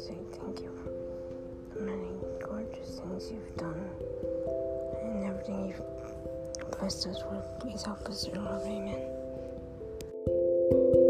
say thank you for the many gorgeous things you've done and everything you've blessed us with. Please help us through love. Amen.